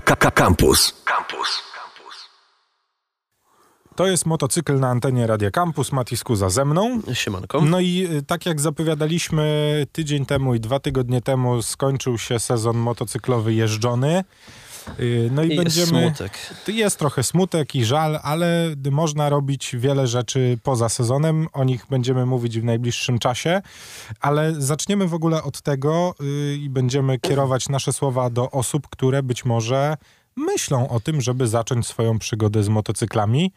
Campus. Campus. To jest motocykl na antenie Radia Campus, Matis Kuza ze mną. Siemanko. No i y, tak jak zapowiadaliśmy tydzień temu i dwa tygodnie temu skończył się sezon motocyklowy jeżdżony. Y, No i, I jest będziemy. smutek. Jest trochę smutek i żal, ale można robić wiele rzeczy poza sezonem. O nich będziemy mówić w najbliższym czasie. Ale zaczniemy w ogóle od tego yy, i będziemy kierować nasze słowa do osób, które być może myślą o tym, żeby zacząć swoją przygodę z motocyklami.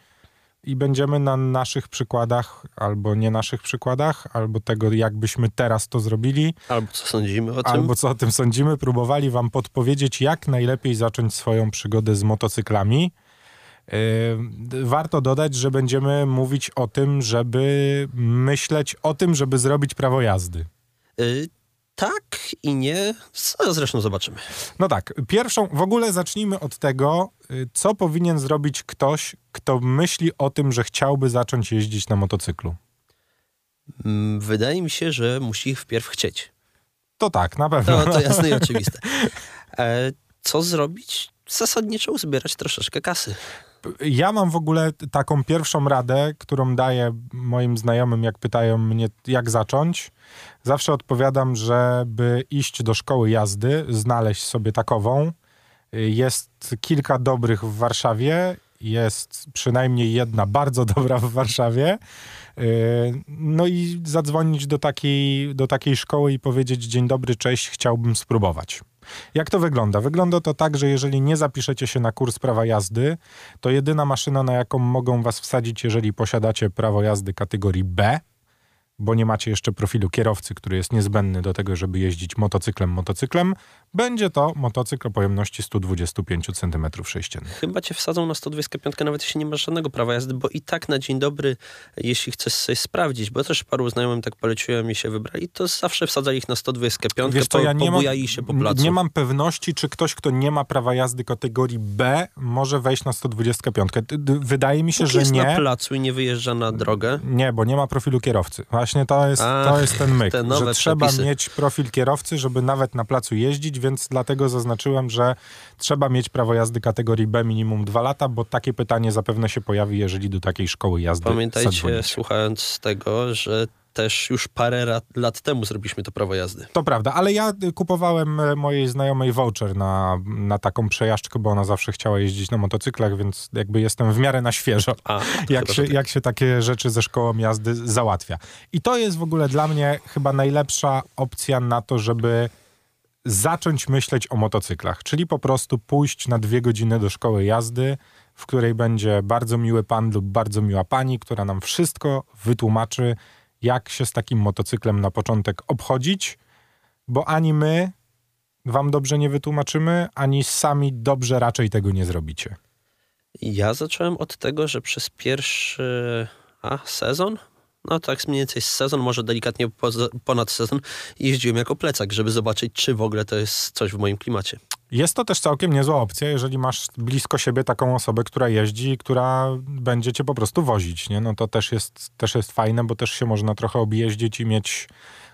I będziemy na naszych przykładach, albo nie naszych przykładach, albo tego, jakbyśmy teraz to zrobili, Albo co sądzimy o tym? albo co o tym sądzimy, próbowali wam podpowiedzieć, jak najlepiej zacząć swoją przygodę z motocyklami. Yy, Warto dodać, że będziemy mówić o tym, żeby myśleć o tym, żeby zrobić prawo jazdy. Y, tak i nie. Zresztą zobaczymy. No tak, pierwszą, w ogóle zacznijmy od tego, yy, co powinien zrobić ktoś, kto myśli o tym, że chciałby zacząć jeździć na motocyklu. Mm, Wydaje mi się, że musi wpierw chcieć. To tak, na pewno. To, to jasne i oczywiste. E, co zrobić? Zasadniczo uzbierać troszeczkę kasy. Ja mam w ogóle taką pierwszą radę, którą daję moim znajomym, jak pytają mnie, jak zacząć. Zawsze odpowiadam, żeby iść do szkoły jazdy, znaleźć sobie takową. Jest kilka dobrych w Warszawie, jest przynajmniej jedna bardzo dobra w Warszawie. Yy, No i zadzwonić do takiej, do takiej szkoły i powiedzieć: Dzień dobry, cześć, chciałbym spróbować. Jak to wygląda? Wygląda to tak, że jeżeli nie zapiszecie się na kurs prawa jazdy, to jedyna maszyna, na jaką mogą was wsadzić, jeżeli posiadacie prawo jazdy kategorii B, bo nie macie jeszcze profilu kierowcy, który jest niezbędny do tego, żeby jeździć motocyklem motocyklem, będzie to motocykl o pojemności 125 cm3. Chyba cię wsadzą na 125, nawet jeśli nie masz żadnego prawa jazdy, bo i tak na dzień dobry, jeśli chcesz coś sprawdzić, bo też paru znajomym tak poleciłem i się wybrali, to zawsze wsadzali ich na 125, Wiesz co, po, ja nie mam, się po placu. nie mam pewności, czy ktoś, kto nie ma prawa jazdy kategorii B, może wejść na 125. D- d- Wydaje mi się, Póki że jest na nie. placu i nie wyjeżdża na drogę, Nie, bo nie ma profilu kierowcy. Właśnie to jest, A, to jest ten myk, że trzeba przepisy. mieć profil kierowcy, żeby nawet na placu jeździć, więc dlatego zaznaczyłem, że trzeba mieć prawo jazdy kategorii B minimum dwa lata, bo takie pytanie zapewne się pojawi, jeżeli do takiej szkoły jazdy Pamiętajcie, słuchając tego, że też już parę lat, temu zrobiliśmy to prawo jazdy. To prawda, ale ja kupowałem e, mojej znajomej voucher na, na taką przejażdżkę, bo ona zawsze chciała jeździć na motocyklach, więc jakby jestem w miarę na świeżo. A, jak się, tak. jak się takie rzeczy ze szkołą jazdy załatwia. I to jest w ogóle dla mnie chyba najlepsza opcja na to, żeby zacząć myśleć o motocyklach, czyli po prostu pójść na dwie godziny do szkoły jazdy, w której będzie bardzo miły pan lub bardzo miła pani, która nam wszystko wytłumaczy, jak się z takim motocyklem na początek obchodzić, bo ani my wam dobrze nie wytłumaczymy, ani sami dobrze raczej tego nie zrobicie. Ja zacząłem od tego, że przez pierwszy a, sezon, no tak mniej więcej sezon, może delikatnie poza, ponad sezon, jeździłem jako plecak, żeby zobaczyć, czy w ogóle to jest coś w moim klimacie. Jest to też całkiem niezła opcja, jeżeli masz blisko siebie taką osobę, która jeździ i która będzie cię po prostu wozić, nie? No to też jest, też jest fajne, bo też się można trochę objeździć i mieć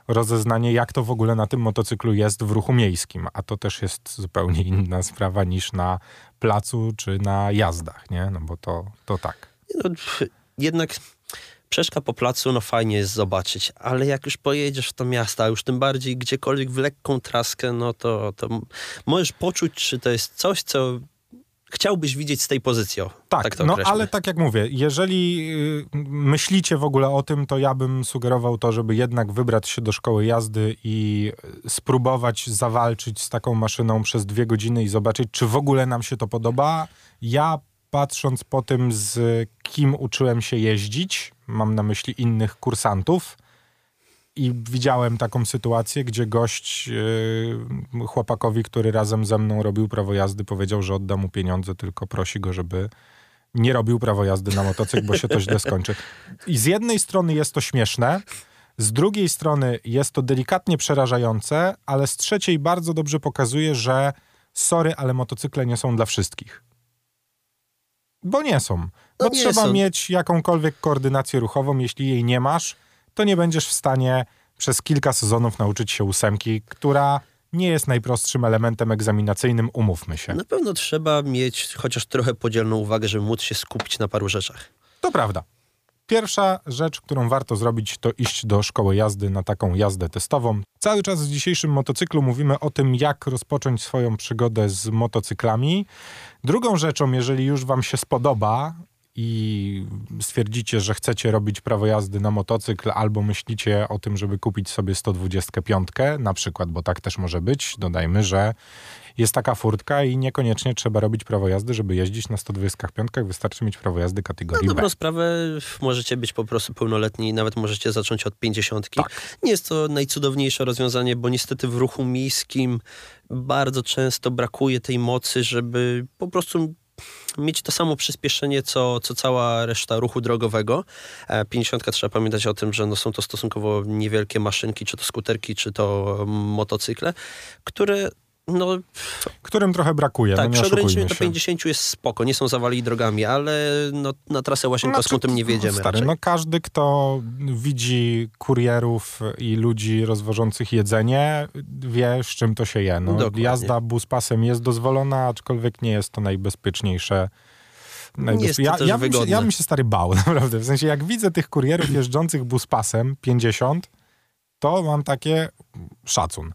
rozeznanie, jak to w ogóle na tym motocyklu jest w ruchu miejskim, a to też jest zupełnie inna sprawa niż na placu czy na jazdach, nie? No bo to, to tak. No, jednak przeszka po placu, no fajnie jest zobaczyć, ale jak już pojedziesz w to miasto, a już tym bardziej gdziekolwiek w lekką traskę, no to, to możesz poczuć, czy to jest coś, co chciałbyś widzieć z tej pozycji. O, Tak, tak to no ale tak jak mówię, jeżeli y, myślicie w ogóle o tym, to ja bym sugerował to, żeby jednak wybrać się do szkoły jazdy i spróbować zawalczyć z taką maszyną przez dwie godziny i zobaczyć, czy w ogóle nam się to podoba. Ja patrząc po tym, z kim uczyłem się jeździć, mam na myśli innych kursantów, i widziałem taką sytuację, gdzie gość yy, chłopakowi, który razem ze mną robił prawo jazdy, powiedział, że odda mu pieniądze, tylko prosi go, żeby nie robił prawo jazdy na motocykl, bo się to źle skończy. I z jednej strony jest to śmieszne, z drugiej strony jest to delikatnie przerażające, ale z trzeciej bardzo dobrze pokazuje, że sorry, ale motocykle nie są dla wszystkich. Bo nie są. Bo No nie trzeba są. mieć jakąkolwiek koordynację ruchową. Jeśli jej nie masz, to nie będziesz w stanie przez kilka sezonów nauczyć się ósemki, która nie jest najprostszym elementem egzaminacyjnym, umówmy się. Na pewno trzeba mieć chociaż trochę podzielną uwagę, żeby móc się skupić na paru rzeczach. To prawda. Pierwsza rzecz, którą warto zrobić, to iść do szkoły jazdy na taką jazdę testową. Cały czas w dzisiejszym motocyklu mówimy o tym, jak rozpocząć swoją przygodę z motocyklami. Drugą rzeczą, jeżeli już Wam się spodoba i stwierdzicie, że chcecie robić prawo jazdy na motocykl, albo myślicie o tym, żeby kupić sobie 125 na przykład, bo tak też może być, dodajmy, że jest taka furtka i niekoniecznie trzeba robić prawo jazdy, żeby jeździć na 125, wystarczy mieć prawo jazdy kategorii dobrą B. sprawę możecie być po prostu pełnoletni i nawet możecie zacząć od 50. Tak. Nie jest to najcudowniejsze rozwiązanie, bo niestety w ruchu miejskim bardzo często brakuje tej mocy, żeby po prostu mieć to samo przyspieszenie, co, co cała reszta ruchu drogowego. E, 50 trzeba pamiętać o tym, że no są to stosunkowo niewielkie maszynki, czy to skuterki, czy to motocykle, które no, Którym trochę brakuje, tak, no przy ograniczeniu do się. 50 jest spoko, nie są zawali drogami, ale no, na trasę łazienkowską Znaczy, tym nie. No, stary, raczej. no każdy, kto widzi kurierów i ludzi rozwożących jedzenie, wie, z czym to się je. No, Dokładnie. jazda buspasem jest dozwolona, aczkolwiek nie jest to najbezpieczniejsze. jest to ja, ja, bym się, ja bym się stary bał, naprawdę. W sensie, jak widzę tych kurierów jeżdżących buspasem 50, to mam takie szacun.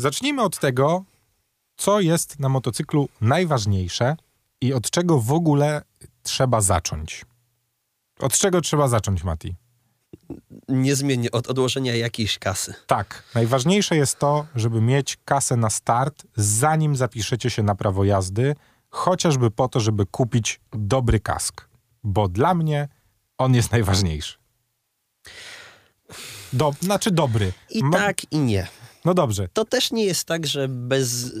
Zacznijmy od tego, co jest na motocyklu najważniejsze i od czego w ogóle trzeba zacząć. Od czego trzeba zacząć, Mati? Niezmiennie od odłożenia jakiejś kasy. Tak, najważniejsze jest to, żeby mieć kasę na start, zanim zapiszecie się na prawo jazdy, chociażby po to, żeby kupić dobry kask. Bo dla mnie on jest najważniejszy. Do, znaczy dobry. I Ma- tak, i nie. No dobrze. To też nie jest tak, że bez.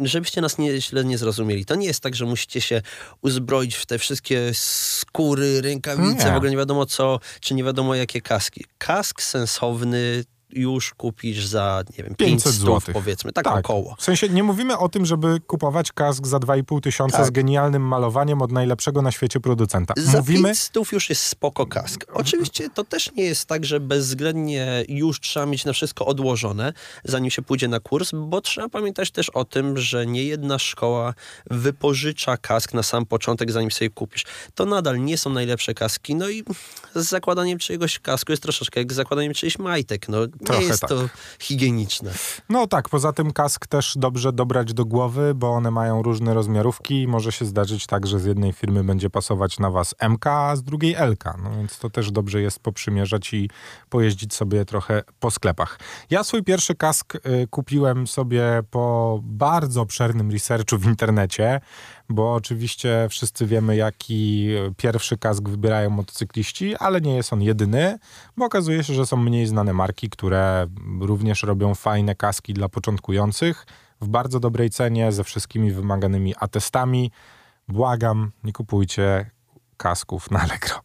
Żebyście nas nie, źle nie zrozumieli. To nie jest tak, że musicie się uzbroić w te wszystkie skóry, rękawice, Nie. w ogóle nie wiadomo co, czy nie wiadomo jakie kaski. Kask sensowny już kupisz za, nie wiem, 500 500 złotych. powiedzmy, tak, około. W sensie nie mówimy o tym, żeby kupować kask za 2,5 tysiąca Tak. z genialnym malowaniem od najlepszego na świecie producenta. Za Mówimy, 500 już jest spoko kask. Oczywiście to też nie jest tak, że bezwzględnie już trzeba mieć na wszystko odłożone, zanim się pójdzie na kurs, bo trzeba pamiętać też o tym, że nie jedna szkoła wypożycza kask na sam początek, zanim sobie kupisz. To nadal nie są najlepsze kaski, no i z zakładaniem czyjegoś kasku jest troszeczkę jak z zakładaniem czyjś majtek. No, nie Trochę jest tak. to higieniczne. No tak, poza tym kask też dobrze dobrać do głowy, bo one mają różne rozmiarówki i może się zdarzyć tak, że z jednej firmy będzie pasować na was MK, a z drugiej LK. No więc to też dobrze jest poprzymierzać i pojeździć sobie trochę po sklepach. Ja swój pierwszy kask y, kupiłem sobie po bardzo obszernym researchu w internecie, bo oczywiście wszyscy wiemy, jaki pierwszy kask wybierają motocykliści, ale nie jest on jedyny, bo okazuje się, że są mniej znane marki, które również robią fajne kaski dla początkujących w bardzo dobrej cenie, ze wszystkimi wymaganymi atestami. Błagam, nie kupujcie kasków na Allegro.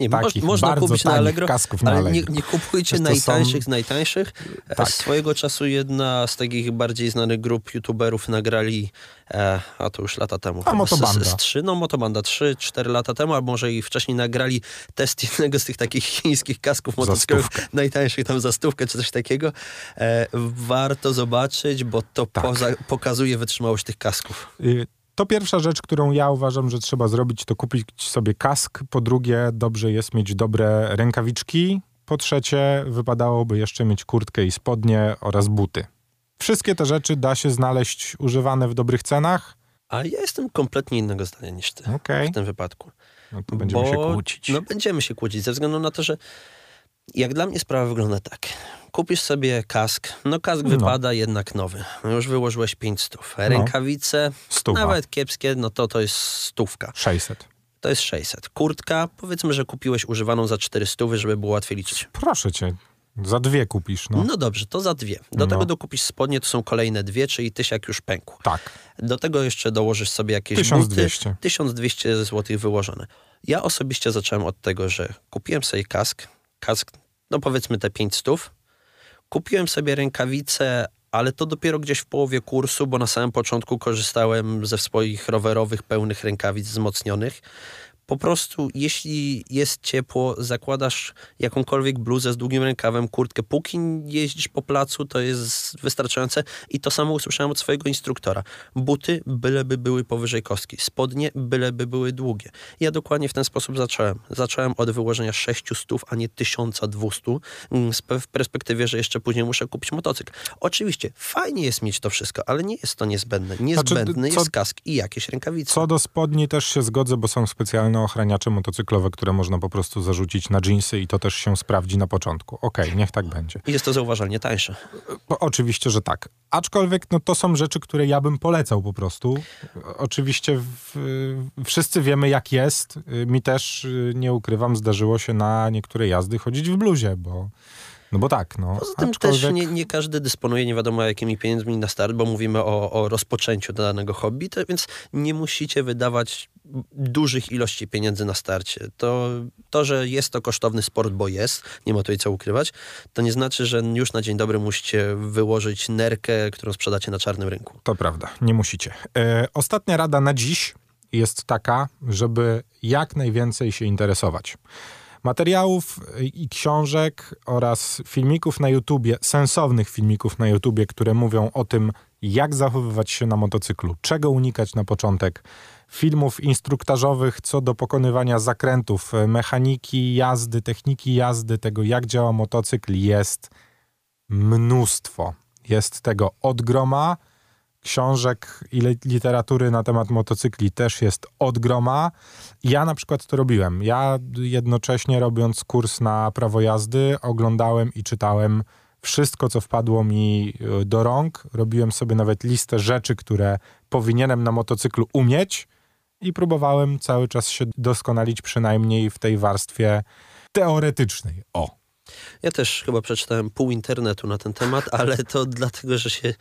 Nie, moż, Takich można bardzo kupić na tanich Allegro, kasków na ale nie, Allegro. nie kupujcie to są- najtańszych z najtańszych. E, Tak. Swojego czasu jedna z takich bardziej znanych grup youtuberów nagrali, e, a to już lata temu. A, Motobanda. Z, z trzy, no Motobanda, 3-4 lata temu, albo może i wcześniej nagrali test jednego z tych takich chińskich kasków motocyklowych, najtańszych tam za stówkę czy coś takiego. E, warto zobaczyć, bo to Tak. poza, pokazuje wytrzymałość tych kasków. Y, To pierwsza rzecz, którą ja uważam, że trzeba zrobić, to kupić sobie kask. Po drugie, dobrze jest mieć dobre rękawiczki. Po trzecie, wypadałoby jeszcze mieć kurtkę i spodnie oraz buty. Wszystkie te rzeczy da się znaleźć używane w dobrych cenach. A ja jestem kompletnie innego zdania niż ty Okej, w tym wypadku. no to będziemy się kłócić. No będziemy się kłócić, ze względu na to, że jak dla mnie sprawa wygląda tak. Kupisz sobie kask, no kask No. wypada jednak nowy. No już wyłożyłeś 5 stów. Rękawice, Stuwa. nawet kiepskie, no to to jest stówka. 600. To jest 600. Kurtka, powiedzmy, że kupiłeś używaną za 400, żeby było łatwiej liczyć. Proszę cię, za dwie kupisz, no. No, dobrze, to za dwie. Do No. tego dokupisz spodnie, to są kolejne dwie, czyli tysiak już pękł. Tak, Do tego jeszcze dołożysz sobie jakieś 1200. buty. 1200 zł wyłożone. Ja osobiście zacząłem od tego, że kupiłem sobie kask, kask, no powiedzmy te 5 stów. Kupiłem sobie rękawice, ale to dopiero gdzieś w połowie kursu, bo na samym początku korzystałem ze swoich rowerowych, pełnych rękawic wzmocnionych. Po prostu, jeśli jest ciepło, zakładasz jakąkolwiek bluzę z długim rękawem, kurtkę, póki jeździsz po placu, to jest wystarczające. I to samo usłyszałem od swojego instruktora. Buty byleby były powyżej kostki, spodnie byleby były długie. Ja dokładnie w ten sposób zacząłem. Zacząłem od wyłożenia 600, a nie 1200, mm, w perspektywie, że jeszcze później muszę kupić motocykl. Oczywiście, fajnie jest mieć to wszystko, ale nie jest to niezbędne. Niezbędny znaczy, co, jest kask i jakieś rękawice. Co do spodni też się zgodzę, bo są specjalne ochraniacze motocyklowe, które można po prostu zarzucić na jeansy i to też się sprawdzi na początku. Okej, okay, niech tak będzie. I jest to zauważalnie tańsze. Bo, oczywiście, że tak. Aczkolwiek no, to są rzeczy, które ja bym polecał po prostu. Oczywiście w, wszyscy wiemy, jak jest. Mi też, nie ukrywam, zdarzyło się na niektóre jazdy chodzić w bluzie, bo no bo tak, no. Poza tym aczkolwiek... też nie, nie, każdy dysponuje nie wiadomo jakimi pieniędzmi na start, bo mówimy o, o rozpoczęciu danego hobby, to, więc nie musicie wydawać dużych ilości pieniędzy na starcie. To, to, że jest to kosztowny sport, bo jest, nie ma tutaj co ukrywać, to nie znaczy, że już na dzień dobry musicie wyłożyć nerkę, którą sprzedacie na czarnym rynku. To prawda, nie musicie. E, ostatnia rada na dziś jest taka, żeby jak najwięcej się interesować materiałów i książek oraz filmików na YouTubie, sensownych filmików na YouTubie, które mówią o tym, jak zachowywać się na motocyklu, czego unikać na początek, filmów instruktażowych co do pokonywania zakrętów, mechaniki jazdy, techniki jazdy, tego jak działa motocykl jest mnóstwo. Jest tego od groma książek i literatury na temat motocykli też jest od groma. Ja na przykład to robiłem. Ja jednocześnie robiąc kurs na prawo jazdy oglądałem i czytałem wszystko, co wpadło mi e, do rąk. Robiłem sobie nawet listę rzeczy, które powinienem na motocyklu umieć i próbowałem cały czas się doskonalić przynajmniej w tej warstwie teoretycznej. O, ja też chyba przeczytałem pół internetu na ten temat, ale to dlatego, że się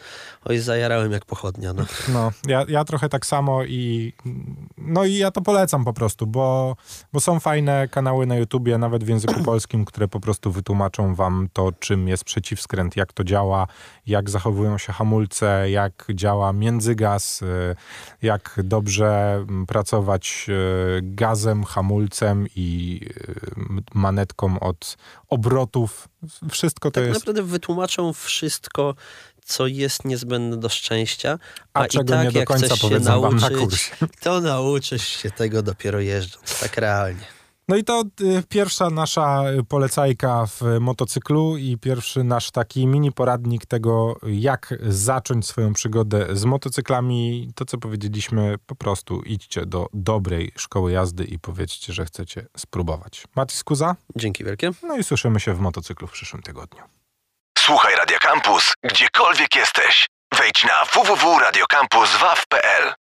oj zajarałem jak pochodnia. No, no ja, ja trochę tak samo i no i ja to polecam po prostu, bo, bo są fajne kanały na YouTubie, nawet w języku polskim, które po prostu wytłumaczą wam to, czym jest przeciwskręt, jak to działa, jak zachowują się hamulce, jak działa międzygaz, y, jak dobrze pracować y, gazem, hamulcem i y, manetką od obrotów. Wszystko to tak jest... naprawdę wytłumaczą wszystko, co jest niezbędne do szczęścia, a, a czego tak, do końca powiedzą nauczyć. To nauczysz się tego dopiero jeżdżąc, tak realnie. No i to y, pierwsza nasza polecajka w motocyklu i pierwszy nasz taki mini poradnik tego, jak zacząć swoją przygodę z motocyklami. To, co powiedzieliśmy, po prostu idźcie do dobrej szkoły jazdy i powiedzcie, że chcecie spróbować. Matis Kuza? Dzięki wielkie. No i słyszymy się w motocyklu w przyszłym tygodniu. Słuchaj Radio Campus, gdziekolwiek jesteś. Wejdź na www.radiocampus.waw.pl